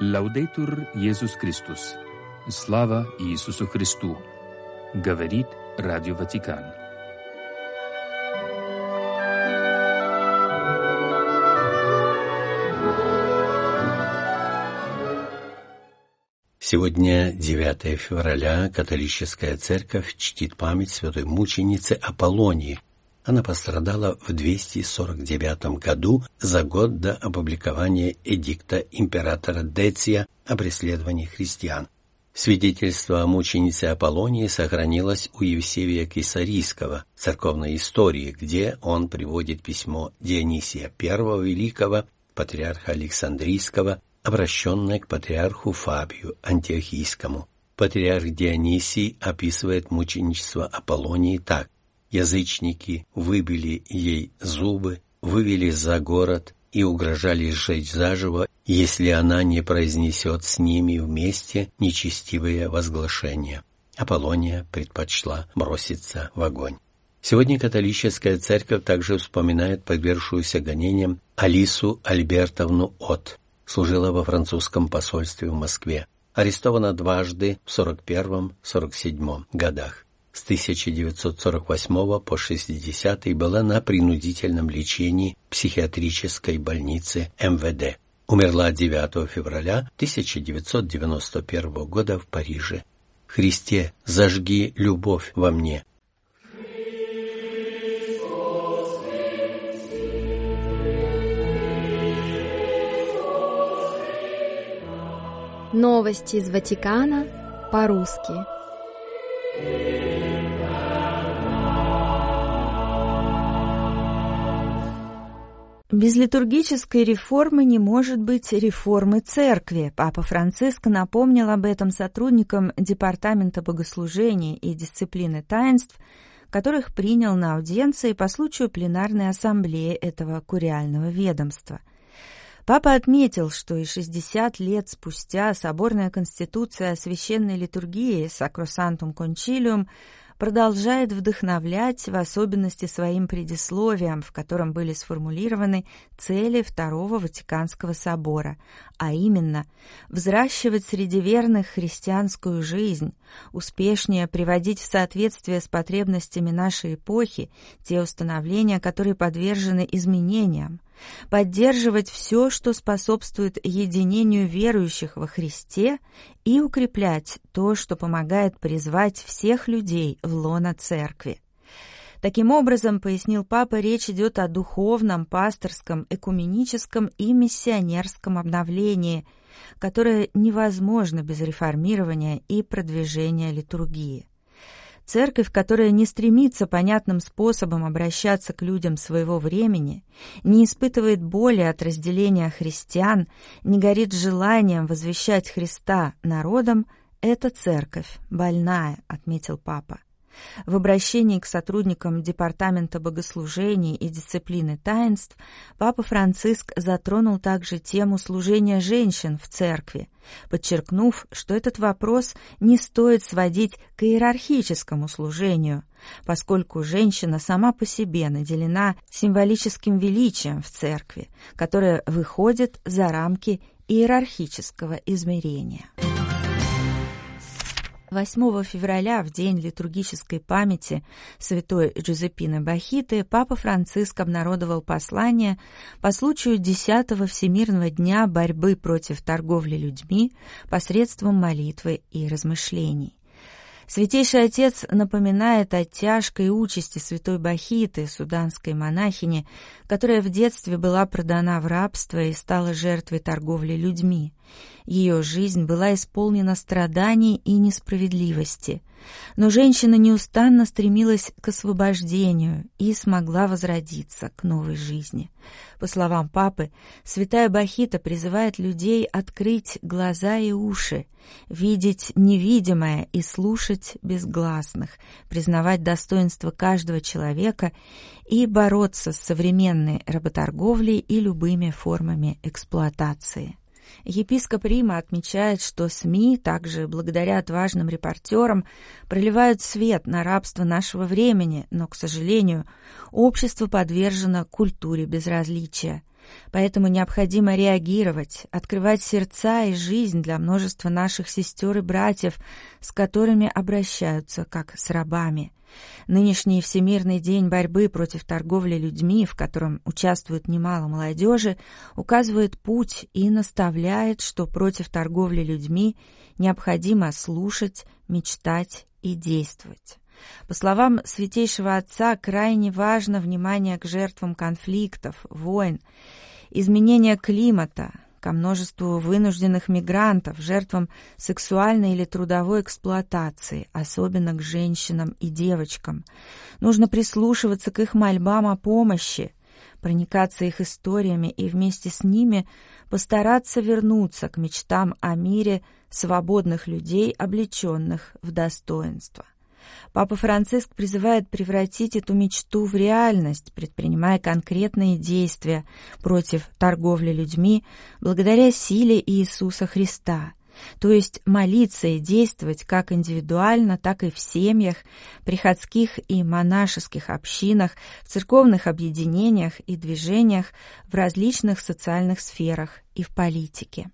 Лаудейтур Иисус Христос. Слава Иисусу Христу. Говорит Радио Ватикан. Сегодня 9 февраля католическая церковь чтит память святой мученицы Аполлонии. Она пострадала в 249 году за год до опубликования эдикта императора Деция о преследовании христиан. Свидетельство о мученице Аполлонии сохранилось у Евсевия Кесарийского церковной истории, где он приводит письмо Дионисия I Великого, патриарха Александрийского, обращенное к патриарху Фабию Антиохийскому. Патриарх Дионисий описывает мученичество Аполлонии так. Язычники выбили ей зубы, вывели за город и угрожали сжечь заживо, если она не произнесет с ними вместе нечестивые возглашения. Аполлония предпочла броситься в огонь. Сегодня католическая церковь также вспоминает подвергшуюся гонениям Алису Альбертовну От, служила во французском посольстве в Москве. Арестована дважды в 41-47 годах. С 1948 по 60 была на принудительном лечении в психиатрической больнице МВД. Умерла 9 февраля 1991 года в Париже. «Христе, зажги любовь во мне, Новости из Ватикана по-русски. Без литургической реформы не может быть реформы церкви. Папа Франциск напомнил об этом сотрудникам Департамента богослужения и дисциплины таинств, которых принял на аудиенции по случаю пленарной ассамблеи этого куриального ведомства – Папа отметил, что и 60 лет спустя соборная конституция о священной литургии «Sacrosanctum Concilium» продолжает вдохновлять, в особенности своим предисловием, в котором были сформулированы цели Второго Ватиканского собора, а именно взращивать среди верных христианскую жизнь, успешнее приводить в соответствие с потребностями нашей эпохи те установления, которые подвержены изменениям, поддерживать все, что способствует единению верующих во Христе и укреплять то, что помогает призвать всех людей в лоно Церкви. Таким образом, пояснил Папа, речь идет о духовном, пасторском, экуменическом и миссионерском обновлении, которое невозможно без реформирования и продвижения литургии. Церковь, которая не стремится понятным способом обращаться к людям своего времени, не испытывает боли от разделения христиан, не горит желанием возвещать Христа народам, это церковь, больная, отметил папа. В обращении к сотрудникам Департамента богослужений и дисциплины таинств Папа Франциск затронул также тему служения женщин в церкви, подчеркнув, что этот вопрос не стоит сводить к иерархическому служению, поскольку женщина сама по себе наделена символическим величием в церкви, которое выходит за рамки иерархического измерения. 8 февраля, в день литургической памяти святой Джузеппины Бахиты, Папа Франциск обнародовал послание по случаю 10-го Всемирного дня борьбы против торговли людьми посредством молитвы и размышлений. Святейший Отец напоминает о тяжкой участи святой Бахиты, суданской монахини, которая в детстве была продана в рабство и стала жертвой торговли людьми. Ее жизнь была исполнена страданий и несправедливости. Но женщина неустанно стремилась к освобождению и смогла возродиться к новой жизни. По словам папы, святая Бахита призывает людей открыть глаза и уши, видеть невидимое и слушать безгласных, признавать достоинство каждого человека и бороться с современной работорговлей и любыми формами эксплуатации. Епископ Рима отмечает, что СМИ, также благодаря отважным репортерам, проливают свет на рабство нашего времени, но, к сожалению, общество подвержено культуре безразличия. Поэтому необходимо реагировать, открывать сердца и жизнь для множества наших сестер и братьев, с которыми обращаются как с рабами. Нынешний Всемирный день борьбы против торговли людьми, в котором участвует немало молодежи, указывает путь и наставляет, что против торговли людьми необходимо слушать, мечтать и действовать. По словам Святейшего Отца, крайне важно внимание к жертвам конфликтов, войн, изменения климата, ко множеству вынужденных мигрантов, жертвам сексуальной или трудовой эксплуатации, особенно к женщинам и девочкам. Нужно прислушиваться к их мольбам о помощи, проникаться их историями и вместе с ними постараться вернуться к мечтам о мире свободных людей, облеченных в достоинство. Папа Франциск призывает превратить эту мечту в реальность, предпринимая конкретные действия против торговли людьми благодаря силе Иисуса Христа, то есть молиться и действовать как индивидуально, так и в семьях, приходских и монашеских общинах, в церковных объединениях и движениях, в различных социальных сферах и в политике.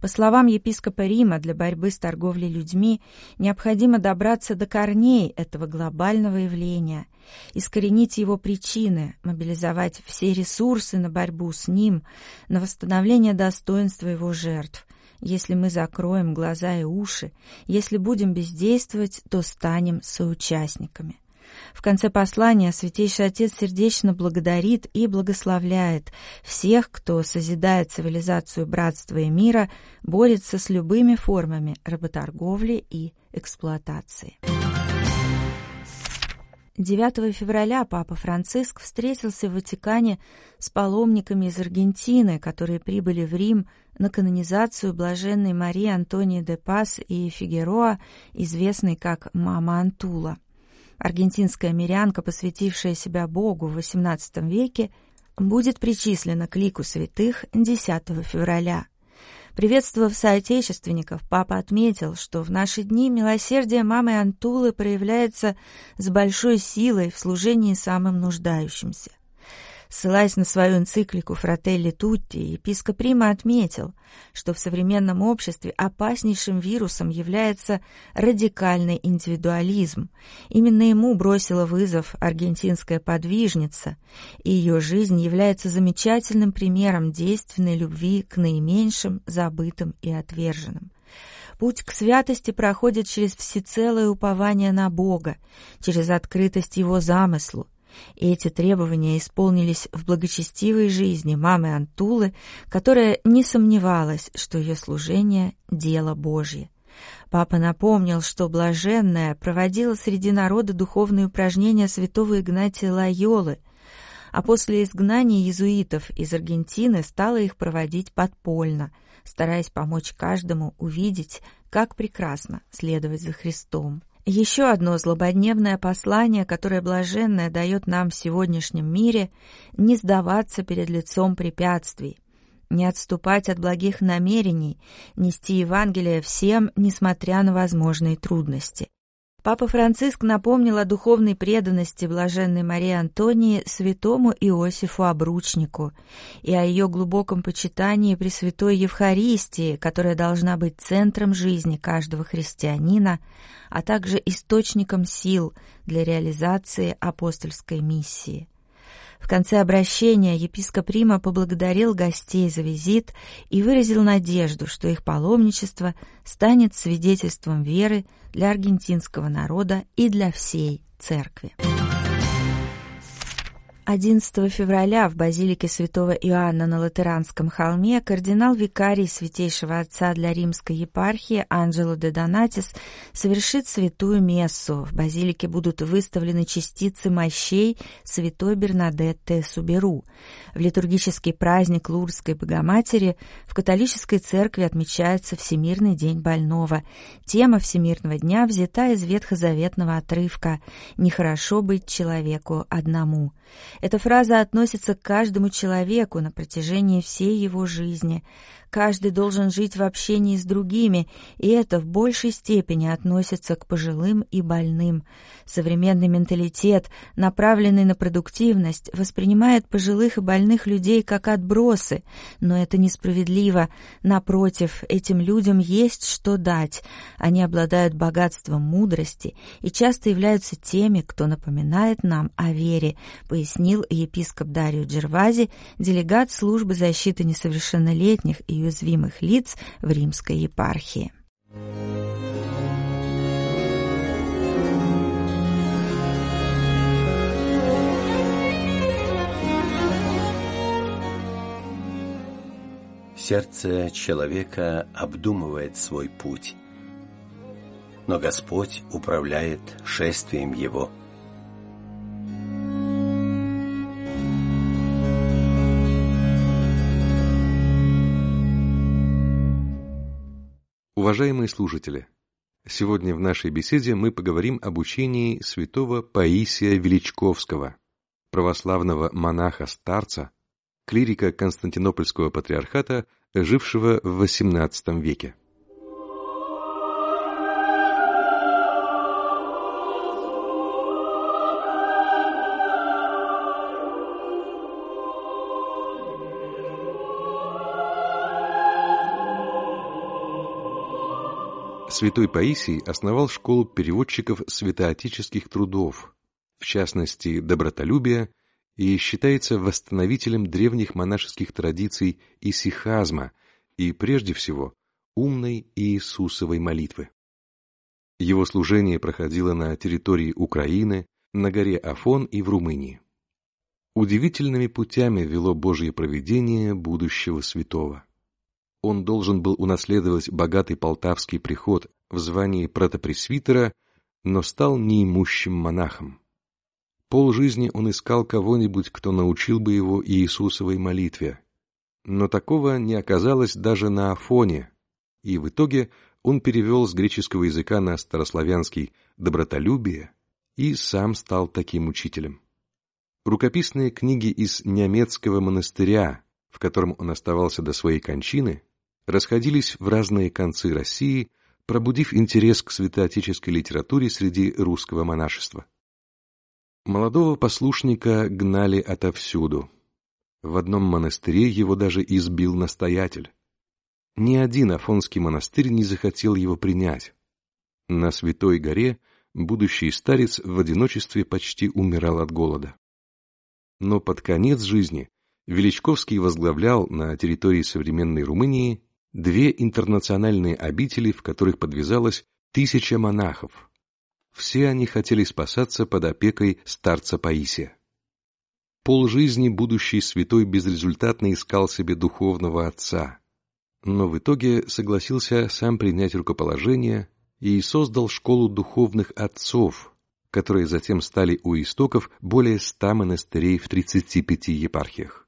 По словам епископа Рима, для борьбы с торговлей людьми необходимо добраться до корней этого глобального явления, искоренить его причины, мобилизовать все ресурсы на борьбу с ним, на восстановление достоинства его жертв. Если мы закроем глаза и уши, если будем бездействовать, то станем соучастниками. В конце послания Святейший Отец сердечно благодарит и благословляет всех, кто созидает цивилизацию братства и мира, борется с любыми формами работорговли и эксплуатации. 9 февраля Папа Франциск встретился в Ватикане с паломниками из Аргентины, которые прибыли в Рим на канонизацию блаженной Марии Антонии де Пас и Фигероа, известной как Мама Антула. Аргентинская мирянка, посвятившая себя Богу в XVIII веке, будет причислена к лику святых 10 февраля. Приветствовав соотечественников, папа отметил, что в наши дни милосердие мамы Антулы проявляется с большой силой в служении самым нуждающимся. Ссылаясь на свою энциклику «Фрателли Тутти», епископ Рима отметил, что в современном обществе опаснейшим вирусом является радикальный индивидуализм. Именно ему бросила вызов аргентинская подвижница, и ее жизнь является замечательным примером действенной любви к наименьшим, забытым и отверженным. Путь к святости проходит через всецелое упование на Бога, через открытость Его замыслу, и эти требования исполнились в благочестивой жизни мамы Антулы, которая не сомневалась, что ее служение — дело Божье. Папа напомнил, что блаженная проводила среди народа духовные упражнения святого Игнатия Лайолы, а после изгнания иезуитов из Аргентины стала их проводить подпольно, стараясь помочь каждому увидеть, как прекрасно следовать за Христом. Еще одно злободневное послание, которое блаженное дает нам в сегодняшнем мире — не сдаваться перед лицом препятствий, не отступать от благих намерений, нести Евангелие всем, несмотря на возможные трудности. Папа Франциск напомнил о духовной преданности блаженной Марии Антонии святому Иосифу Обручнику и о ее глубоком почитании Пресвятой Евхаристии, которая должна быть центром жизни каждого христианина, а также источником сил для реализации апостольской миссии. В конце обращения епископ Рима поблагодарил гостей за визит и выразил надежду, что их паломничество станет свидетельством веры для аргентинского народа и для всей церкви. 11 февраля в базилике святого Иоанна на Латеранском холме кардинал-викарий Святейшего Отца для Римской епархии Анджело де Донатис совершит святую мессу. В базилике будут выставлены частицы мощей святой Бернадетты Суберу. В литургический праздник Лурской Богоматери в католической церкви отмечается Всемирный день больного. Тема Всемирного дня взята из ветхозаветного отрывка «Нехорошо быть человеку одному». Эта фраза относится к каждому человеку на протяжении всей его жизни. Каждый должен жить в общении с другими, и это в большей степени относится к пожилым и больным. Современный менталитет, направленный на продуктивность, воспринимает пожилых и больных людей как отбросы, но это несправедливо. Напротив, этим людям есть что дать. Они обладают богатством мудрости и часто являются теми, кто напоминает нам о вере, пояснил епископ Дарио Джервази, делегат службы защиты несовершеннолетних и уязвимых лиц в римской епархии. Сердце человека обдумывает свой путь, но Господь управляет шествием его – Уважаемые слушатели, сегодня в нашей беседе мы поговорим об учении святого Паисия Величковского, православного монаха-старца, клирика Константинопольского патриархата, жившего в XVIII веке. Святой Паисий основал школу переводчиков святоотеческих трудов, в частности, добротолюбия, и считается восстановителем древних монашеских традиций и сихазма, и, прежде всего, умной Иисусовой молитвы. Его служение проходило на территории Украины, на горе Афон и в Румынии. Удивительными путями вело Божье провидение будущего святого. Он должен был унаследовать богатый полтавский приход в звании протопресвитера, но стал неимущим монахом. Пол жизни он искал кого-нибудь, кто научил бы его Иисусовой молитве. Но такого не оказалось даже на Афоне, и в итоге он перевел с греческого языка на старославянский «добротолюбие» и сам стал таким учителем. Рукописные книги из немецкого монастыря, в котором он оставался до своей кончины, расходились в разные концы России, пробудив интерес к святоотеческой литературе среди русского монашества. Молодого послушника гнали отовсюду. В одном монастыре его даже избил настоятель. Ни один афонский монастырь не захотел его принять. На Святой горе будущий старец в одиночестве почти умирал от голода. Но под конец жизни Величковский возглавлял на территории современной Румынии две интернациональные обители, в которых подвязалось тысяча монахов. Все они хотели спасаться под опекой старца Паисия. Пол жизни будущий святой безрезультатно искал себе духовного отца, но в итоге согласился сам принять рукоположение и создал школу духовных отцов, которые затем стали у истоков более ста монастырей в 35 епархиях.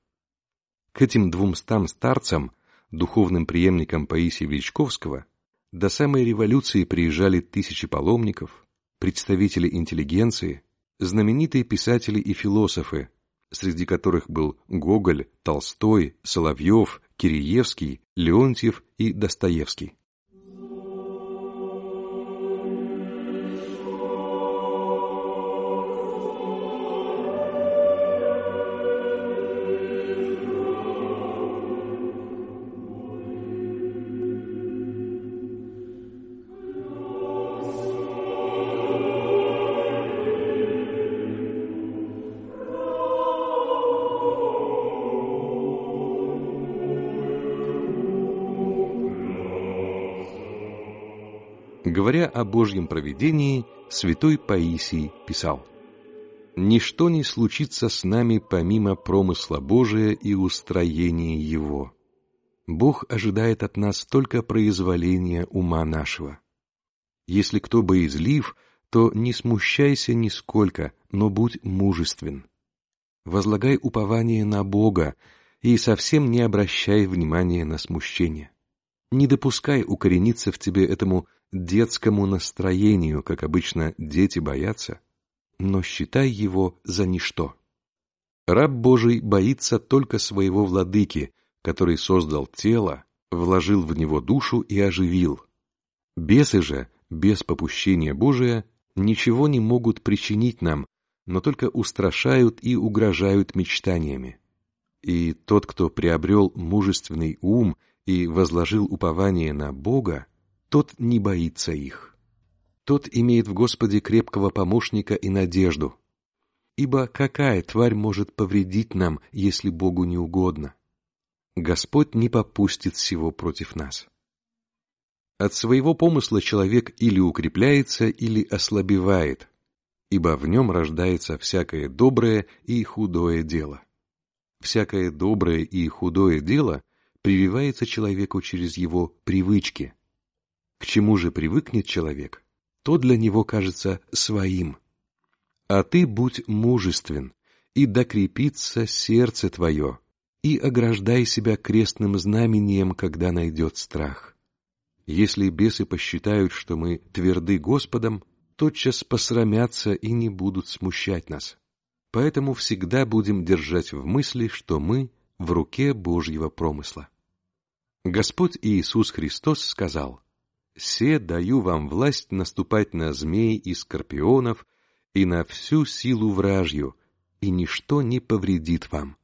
К этим двумстам старцам духовным преемником Паисия Величковского, до самой революции приезжали тысячи паломников, представители интеллигенции, знаменитые писатели и философы, среди которых был Гоголь, Толстой, Соловьев, Киреевский, Леонтьев и Достоевский. Говоря о Божьем провидении, святой Паисий писал «Ничто не случится с нами помимо промысла Божия и устроения Его. Бог ожидает от нас только произволения ума нашего. Если кто боязлив, то не смущайся нисколько, но будь мужествен. Возлагай упование на Бога и совсем не обращай внимания на смущение. Не допускай укорениться в тебе этому детскому настроению, как обычно дети боятся, но считай его за ничто. Раб Божий боится только своего владыки, который создал тело, вложил в него душу и оживил. Бесы же, без попущения Божия, ничего не могут причинить нам, но только устрашают и угрожают мечтаниями. И тот, кто приобрел мужественный ум и возложил упование на Бога, тот не боится их. Тот имеет в Господе крепкого помощника и надежду. Ибо какая тварь может повредить нам, если Богу не угодно? Господь не попустит всего против нас. От своего помысла человек или укрепляется, или ослабевает, ибо в нем рождается всякое доброе и худое дело. Всякое доброе и худое дело прививается человеку через его привычки. К чему же привыкнет человек, то для него кажется своим. А ты будь мужествен, и докрепится сердце твое, и ограждай себя крестным знамением, когда найдет страх. Если бесы посчитают, что мы тверды Господом, тотчас посрамятся и не будут смущать нас. Поэтому всегда будем держать в мысли, что мы в руке Божьего промысла. Господь Иисус Христос сказал, «Се даю вам власть наступать на змей и скорпионов и на всю силу вражью, и ничто не повредит вам».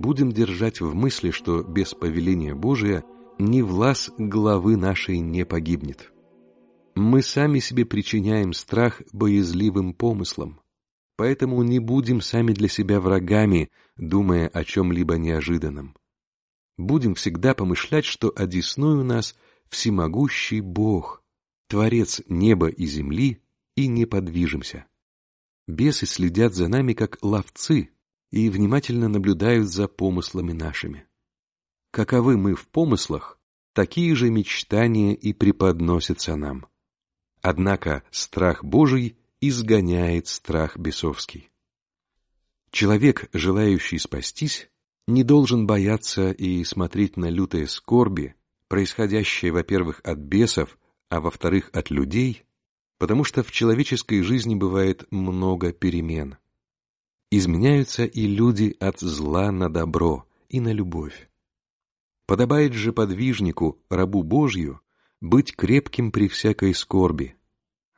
Будем держать в мысли, что без повеления Божия ни влас главы нашей не погибнет. Мы сами себе причиняем страх боязливым помыслом, поэтому не будем сами для себя врагами, думая о чем-либо неожиданном. Будем всегда помышлять, что одесную нас всемогущий Бог, Творец неба и земли, и не подвижимся. Бесы следят за нами, как ловцы, и внимательно наблюдают за помыслами нашими. Каковы мы в помыслах, такие же мечтания и преподносятся нам. Однако страх Божий изгоняет страх бесовский. Человек, желающий спастись, не должен бояться и смотреть на лютые скорби, происходящие, во-первых, от бесов, а во-вторых, от людей, потому что в человеческой жизни бывает много перемен – изменяются и люди от зла на добро и на любовь. Подобает же подвижнику, рабу Божью, быть крепким при всякой скорби.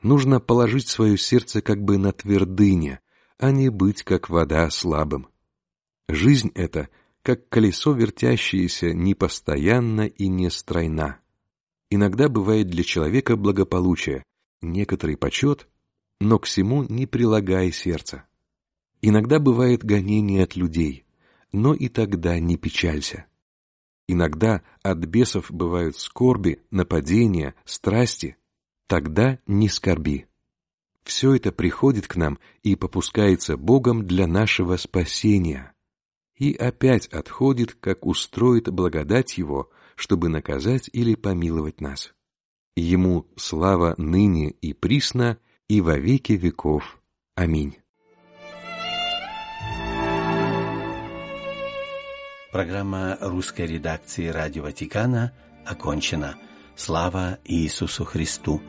Нужно положить свое сердце как бы на твердыне, а не быть как вода слабым. Жизнь эта, как колесо вертящееся, непостоянна и нестройна. Иногда бывает для человека благополучие, некоторый почет, но к всему не прилагай сердца. Иногда бывает гонение от людей, но и тогда не печалься. Иногда от бесов бывают скорби, нападения, страсти, тогда не скорби. Все это приходит к нам и попускается Богом для нашего спасения. И опять отходит, как устроит благодать Его, чтобы наказать или помиловать нас. Ему слава ныне и присно, и во веки веков. Аминь. Программа русской редакции Радио Ватикана окончена. Слава Иисусу Христу!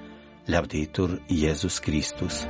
Лявдейтур Иисус Христос!